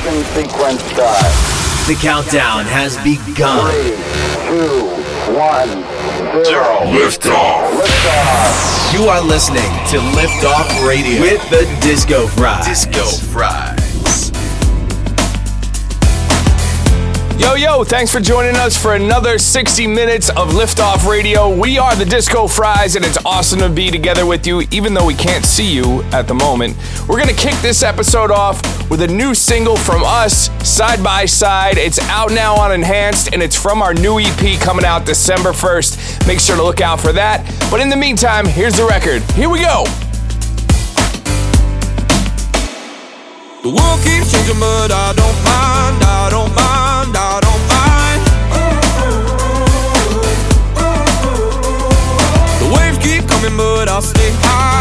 Ignition sequence start. The countdown has begun. Three, two, one, zero. Liftoff. Liftoff. You are listening to Lift Off Radio with the Disco Fries. Disco Fries. Yo, yo, thanks for joining us for another 60 minutes of Liftoff Radio. We are the Disco Fries, and it's awesome to be together with you, even though we can't see you at the moment. We're going to kick this episode off with a new single from us, Side by Side. It's out now on Enhanced, and it's from our new EP coming out December 1st. Make sure to look out for that. But in the meantime, here's the record. Here we go. The world keeps changing, but I don't mind. I but I'll stay high.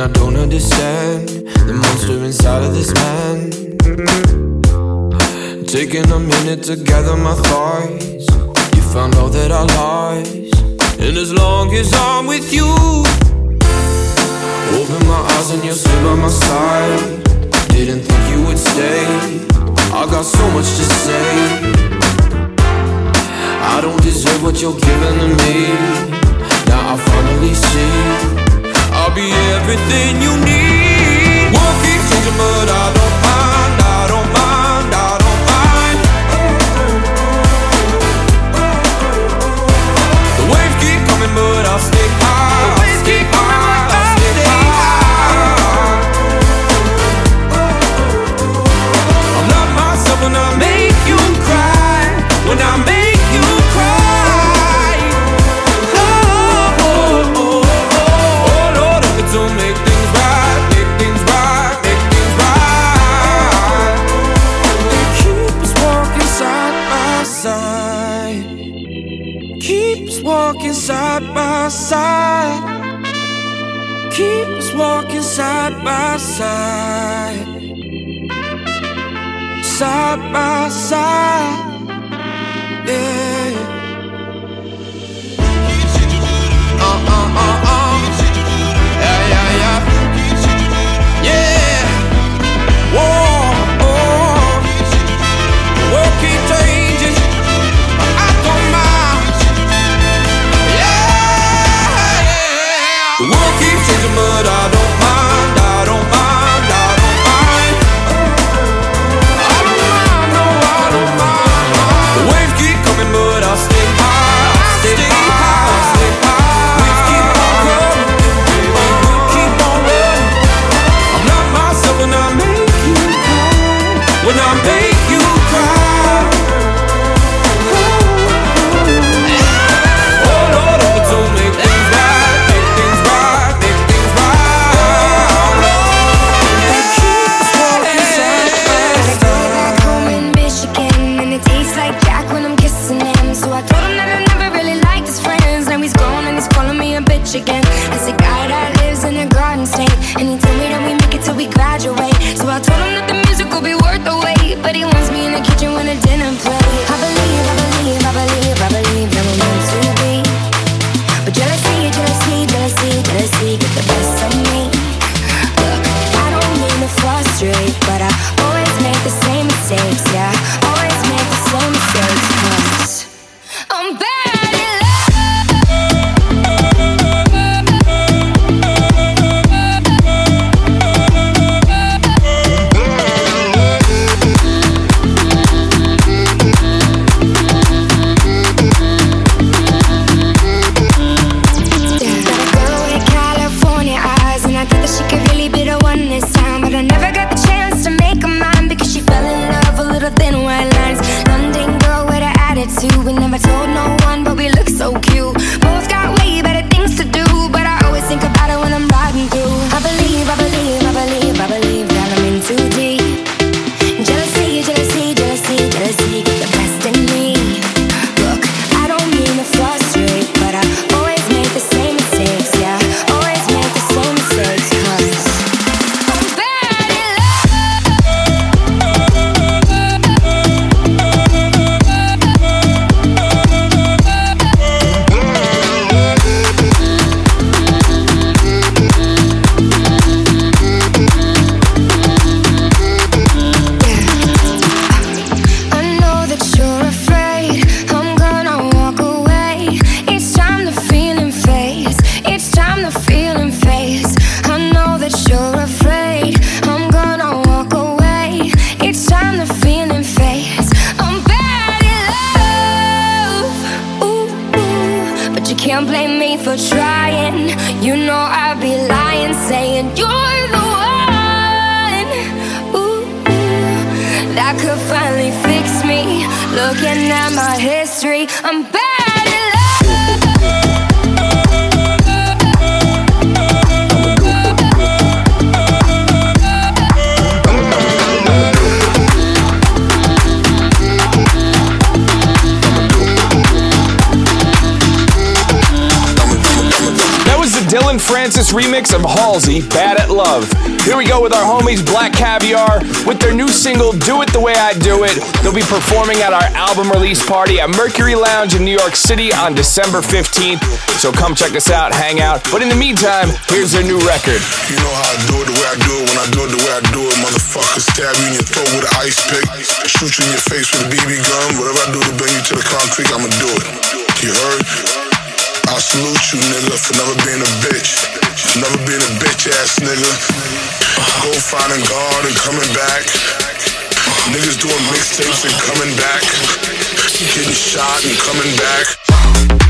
I don't understand the monster inside of this man. Taking a minute to gather my thoughts. You found all that I lost. And as long as I'm with you, open my eyes and you'll stay by my side. Didn't think you would stay. I got so much to say. I don't deserve what you're giving to me. Now I finally see I'll be. everything you she can Looking at my history, I'm. Francis remix of Halsey, Bad at Love. Here we go with our homies Black Caviar with their new single, Do It the Way I Do It. They'll be performing at our album release party at Mercury Lounge in New York City on December 15th. So come check us out, hang out. But in the meantime, here's their new record. You know how I do it the way I do it when I do it the way I do it. Motherfucker, stab you in your throat with an ice pick, shoot you in your face with a BB gun. Whatever I do to bring you to the concrete, I'ma do it. You heard? I salute you, nigga, for never being a bitch. Never being a bitch ass nigga. Go finding God and coming back. Niggas doing mixtapes and coming back. Getting shot and coming back.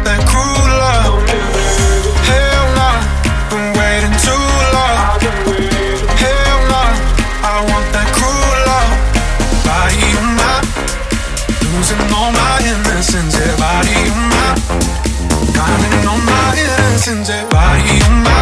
losing all my innocence, on my, innocence, on my.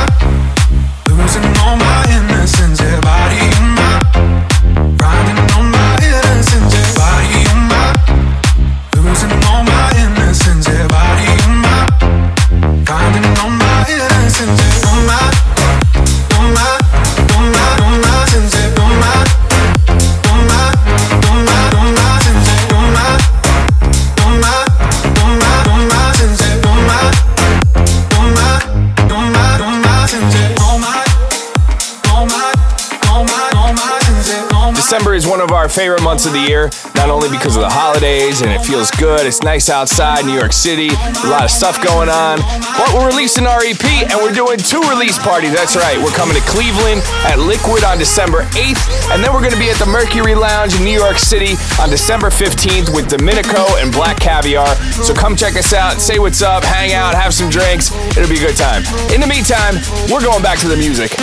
Our favorite months of the year, not only because of the holidays and it feels good, it's nice outside, New York City, a lot of stuff going on. But we're releasing our EP and we're doing two release parties. That's right, we're coming to Cleveland at Liquid on December 8th, and then we're going to be at the Mercury Lounge in New York City on December 15th with Domenico and Black Caviar. So come check us out, say what's up, hang out, have some drinks. It'll be a good time. In the meantime, we're going back to the music.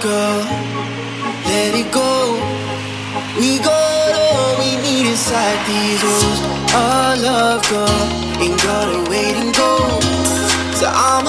Girl. Let it go. We got all we need inside these walls. Our love, girl, ain't gotta wait and go. So I'ma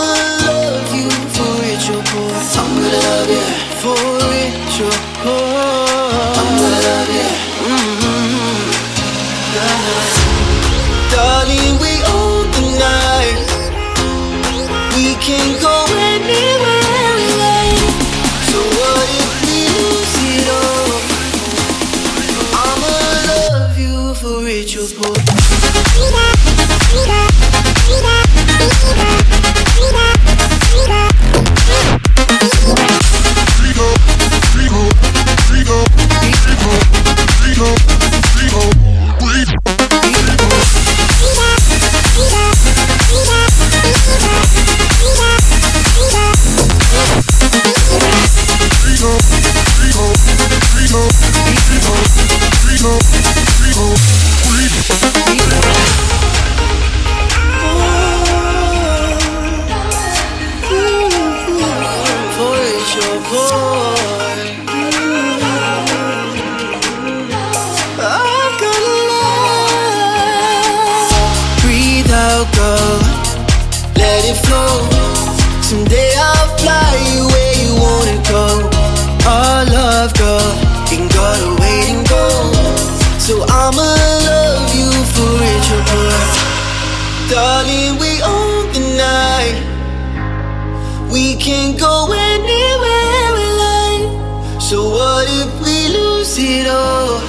if we lose it all?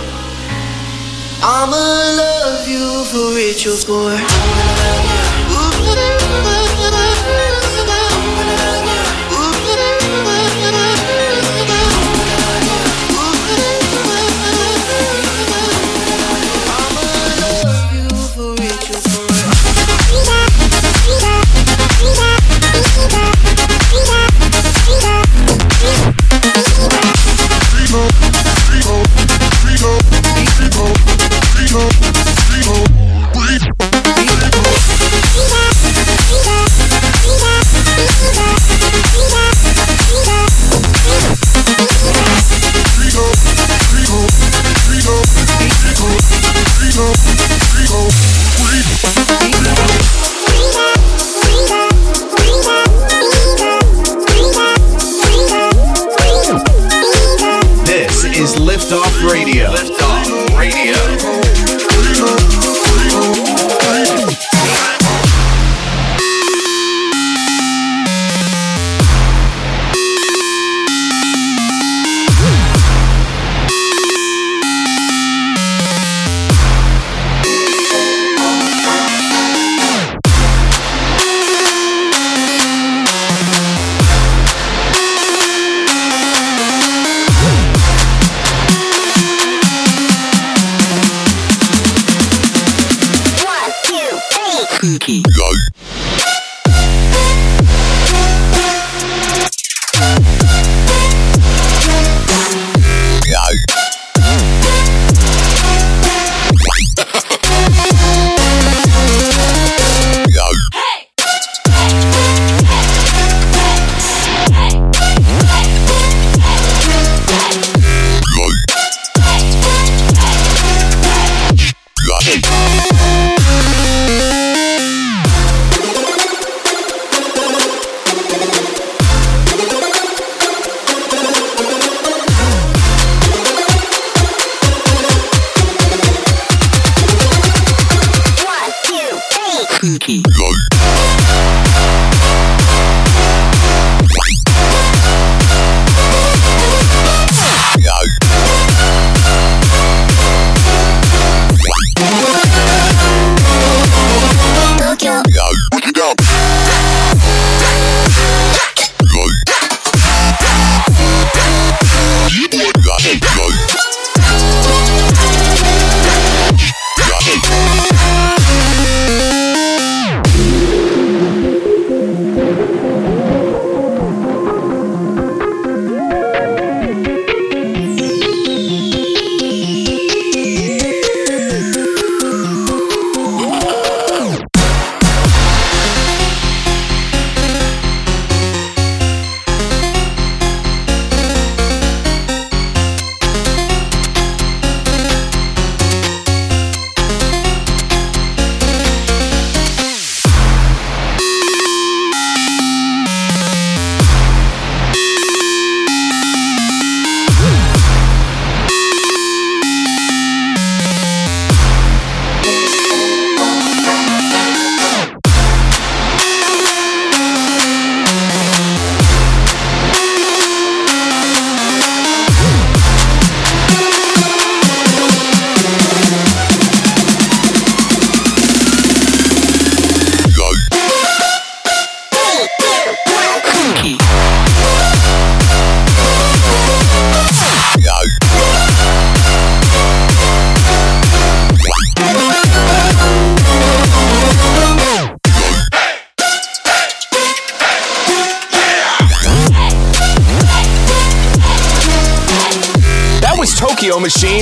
I'ma love you for it, your boy.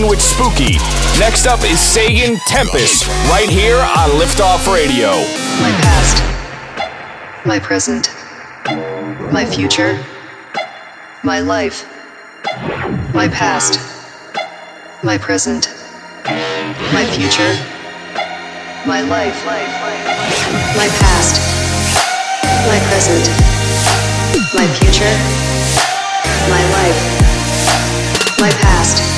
With Spooky. Next up is Sagan Tempest, right here on Liftoff Radio. My past, my present, my future, my life, my past, my present, my future, my life, my past, my present, my future, my life, my past,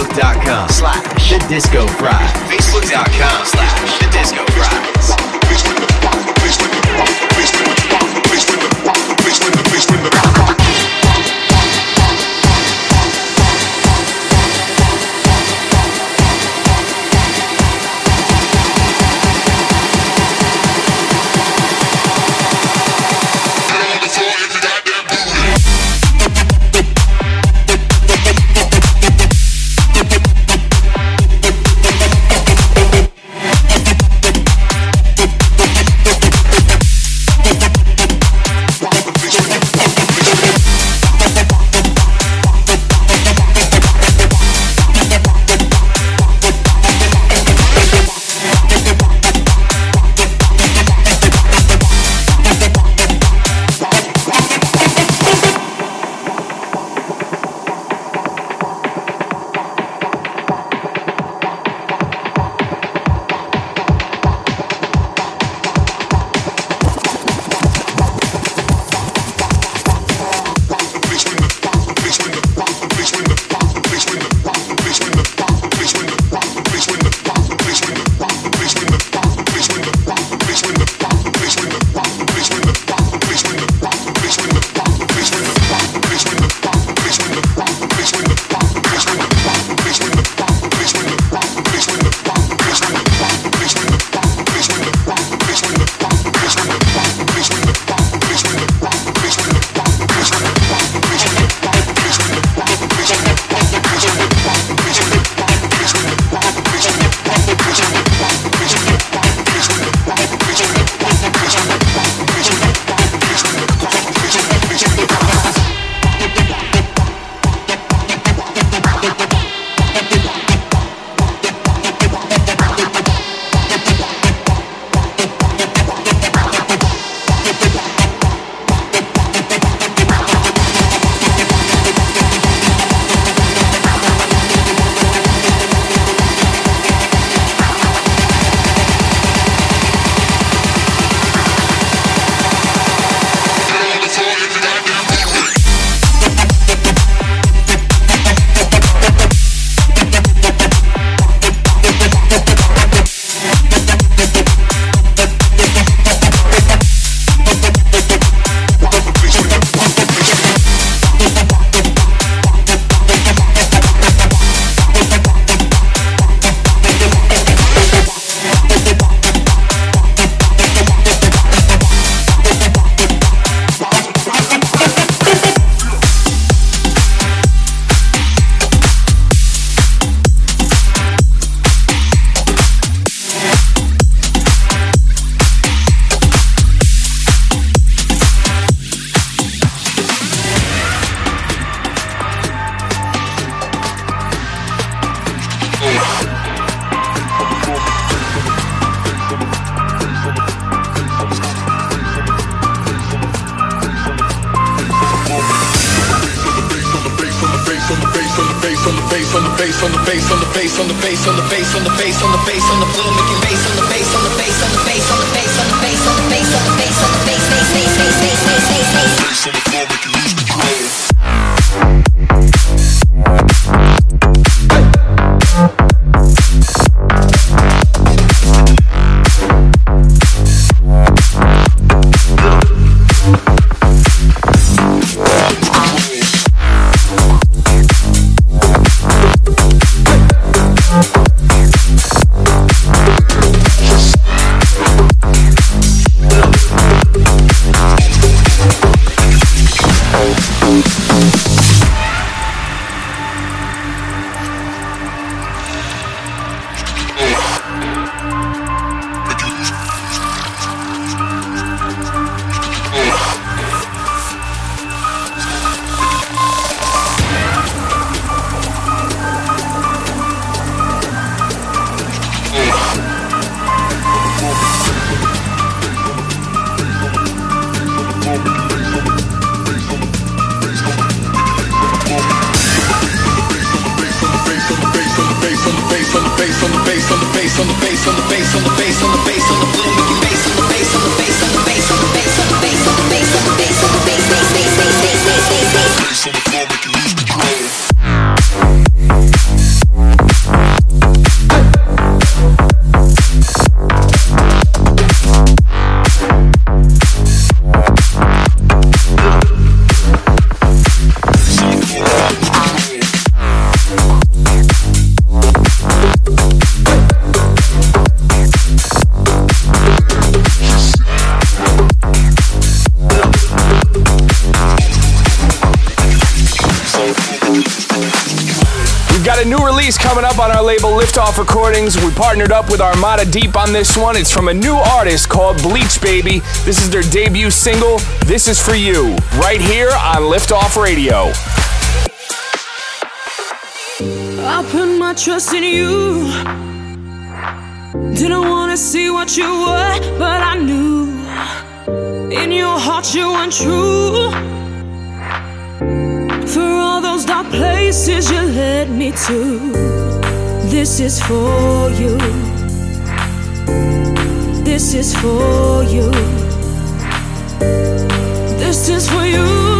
facebook.com slash the disco fries. partnered up with Armada Deep on this one. It's from a new artist called Bleach Baby. This is their debut single, This Is For You, right here on Liftoff Radio. I put my trust in you. Didn't wanna see what you were, but I knew in your heart you weren't true. For all those dark places you led me to. This is for you. This is for you. This is for you.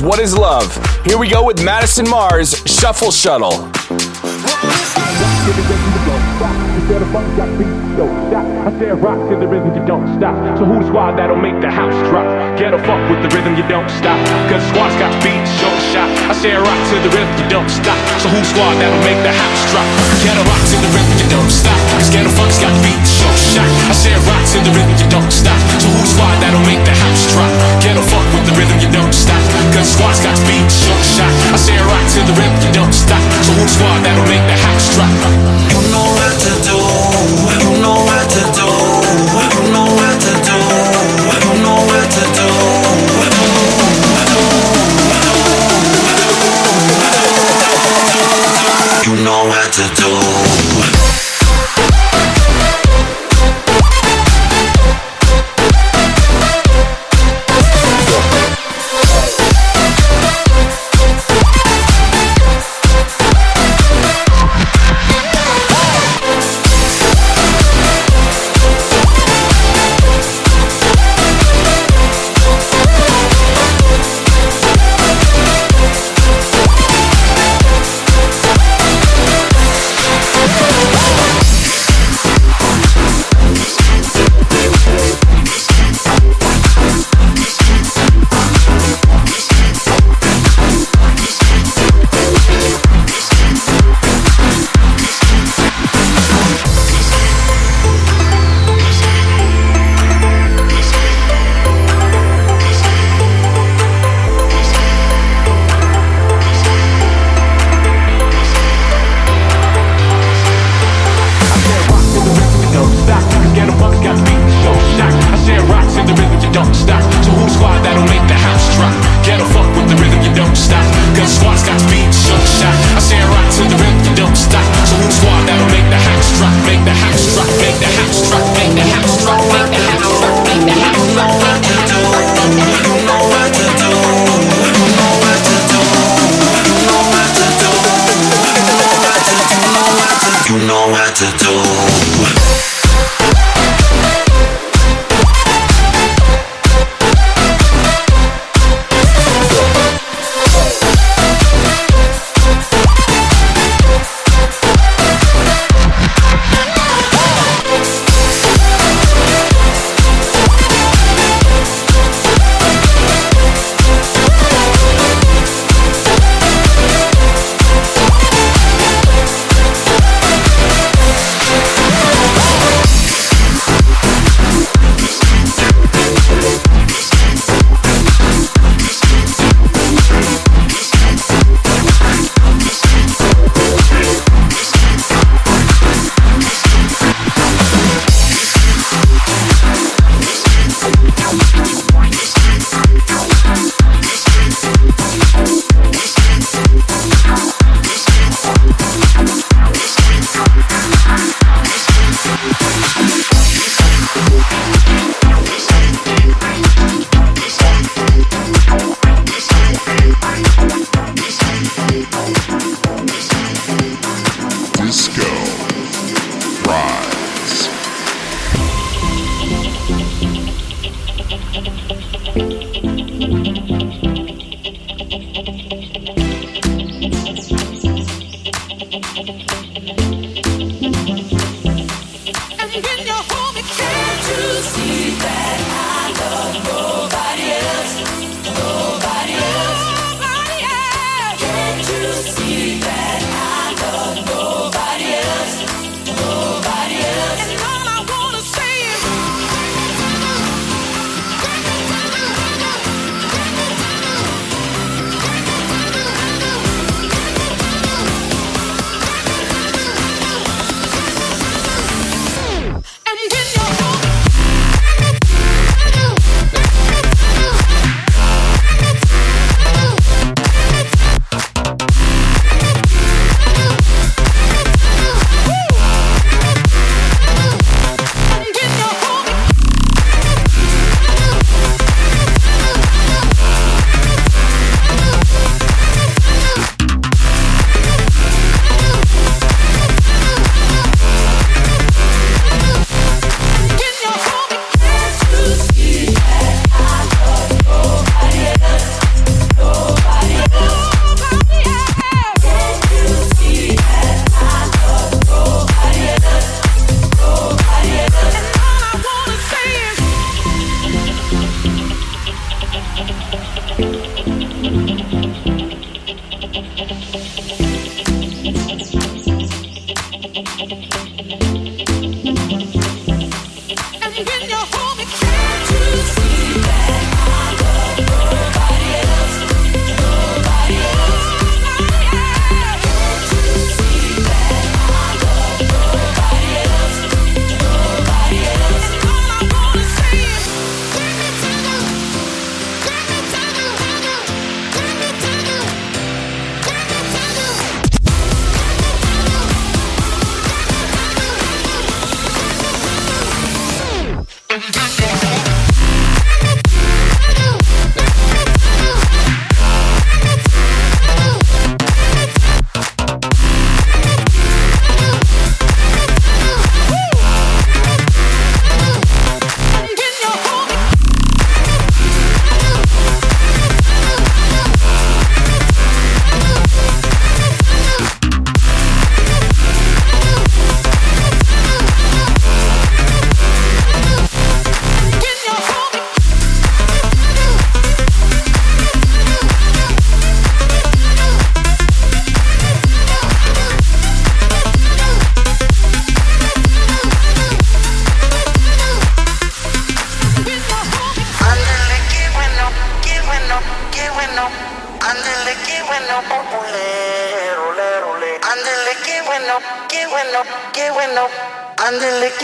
What is Love? Here we go with Madison Mars, Shuffle Shuttle. I said rock to the rhythm, you don't stop. So squad that'll make the house drop? Get a fuck with the rhythm, you don't stop. Cause squad's got beat, so shot. I said rock to the rhythm, you don't stop. So who squad that'll make the house drop? Get a rock to the rhythm, you don't stop. Cause get a funk's got beat, so shot. I said rock to the rhythm, you don't stop. So who squad that'll make the house drop? Get a fuck with the rhythm, you don't stop. Cause squad's got beat, so shot. I said rock to the rhythm, you don't stop. So who squad that'll make the house drop? You know what to do. You know what to do. You know what to do. You know what to do. Know what to do.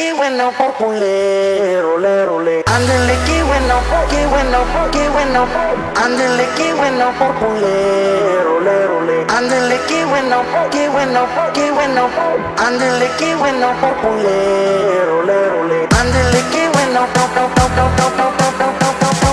que bueno, populero, lero, le. Ándele que bueno, que bueno, que bueno. Ándele que bueno, populero, lero, le. Ándele que bueno, que bueno, que bueno. Ándele que bueno, populero, lero, le. Ándele que bueno, pop, pop, pop, pop, pop, pop, pop, pop.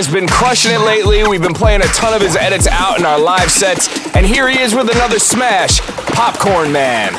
Has been crushing it lately. We've been playing a ton of his edits out in our live sets. And here he is with another smash Popcorn Man.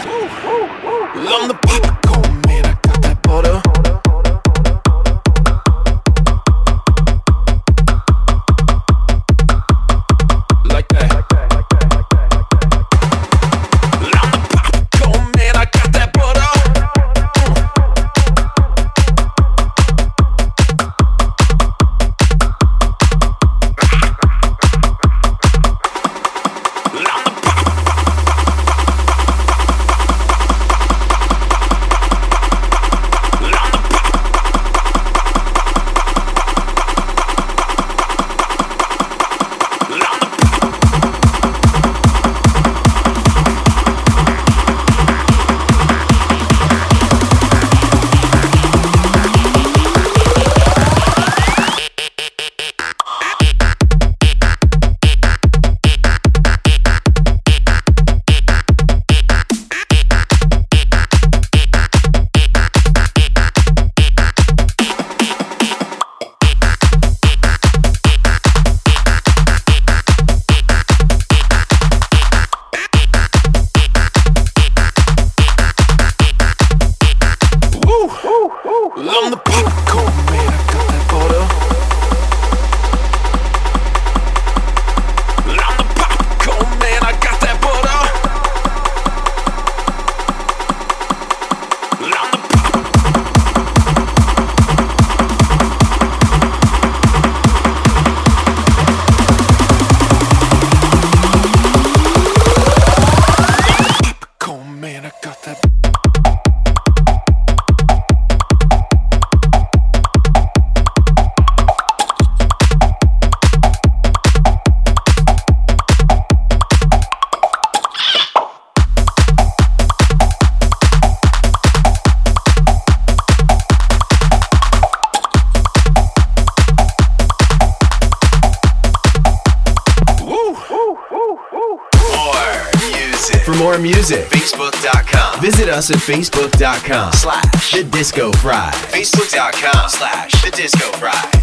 Us at facebook.com Slash. The Disco Fries. Facebook.com slash the disco fries.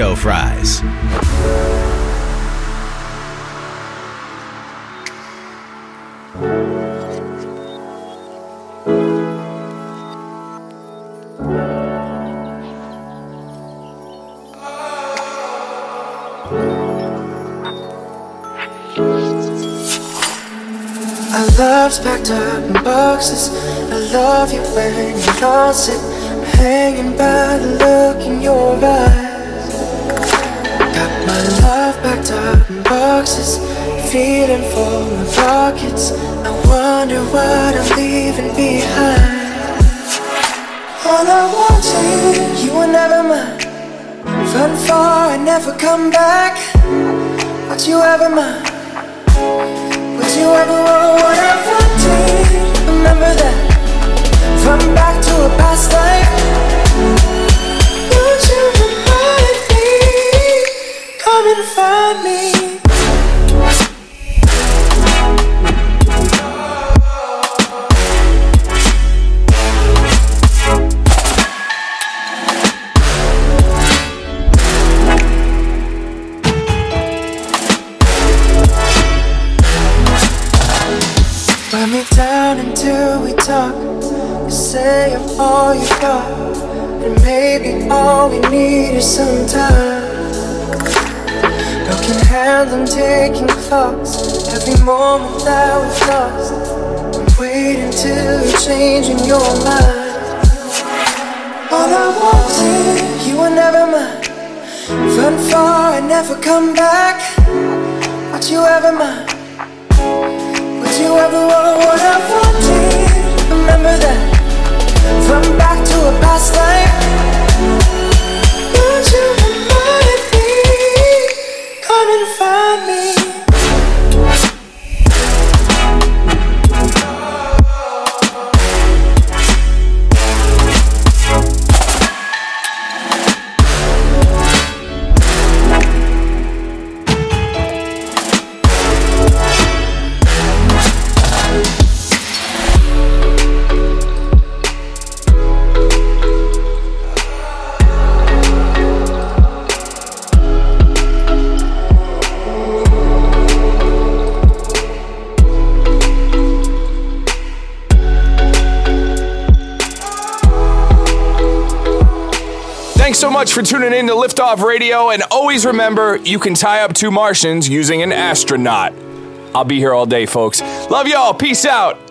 Disco Fries. Love's packed up in boxes. I love you when you lost it. Hanging by the look in your eyes. In boxes. Feeling full of pockets. I wonder what I'm leaving behind. All I wanted, you were never mine. Run far and never come back. But you ever mind? Would you ever want what I wanted? Remember that From back to a past life Come and find me Wear me down until we talk. You say I'm all you got, and maybe all we need is some time. Broken hands, I'm taking thoughts. Every moment that we've lost, I'm waiting till you change in your mind. All I wanted, you were never mine. Run far and never come back. But you ever mind? Would you ever want what I wanted? Remember that From back to a past life and find me much for tuning in to Liftoff Radio, and always remember you can tie up two Martians using an astronaut. I'll be here all day, folks. Love y'all. Peace out.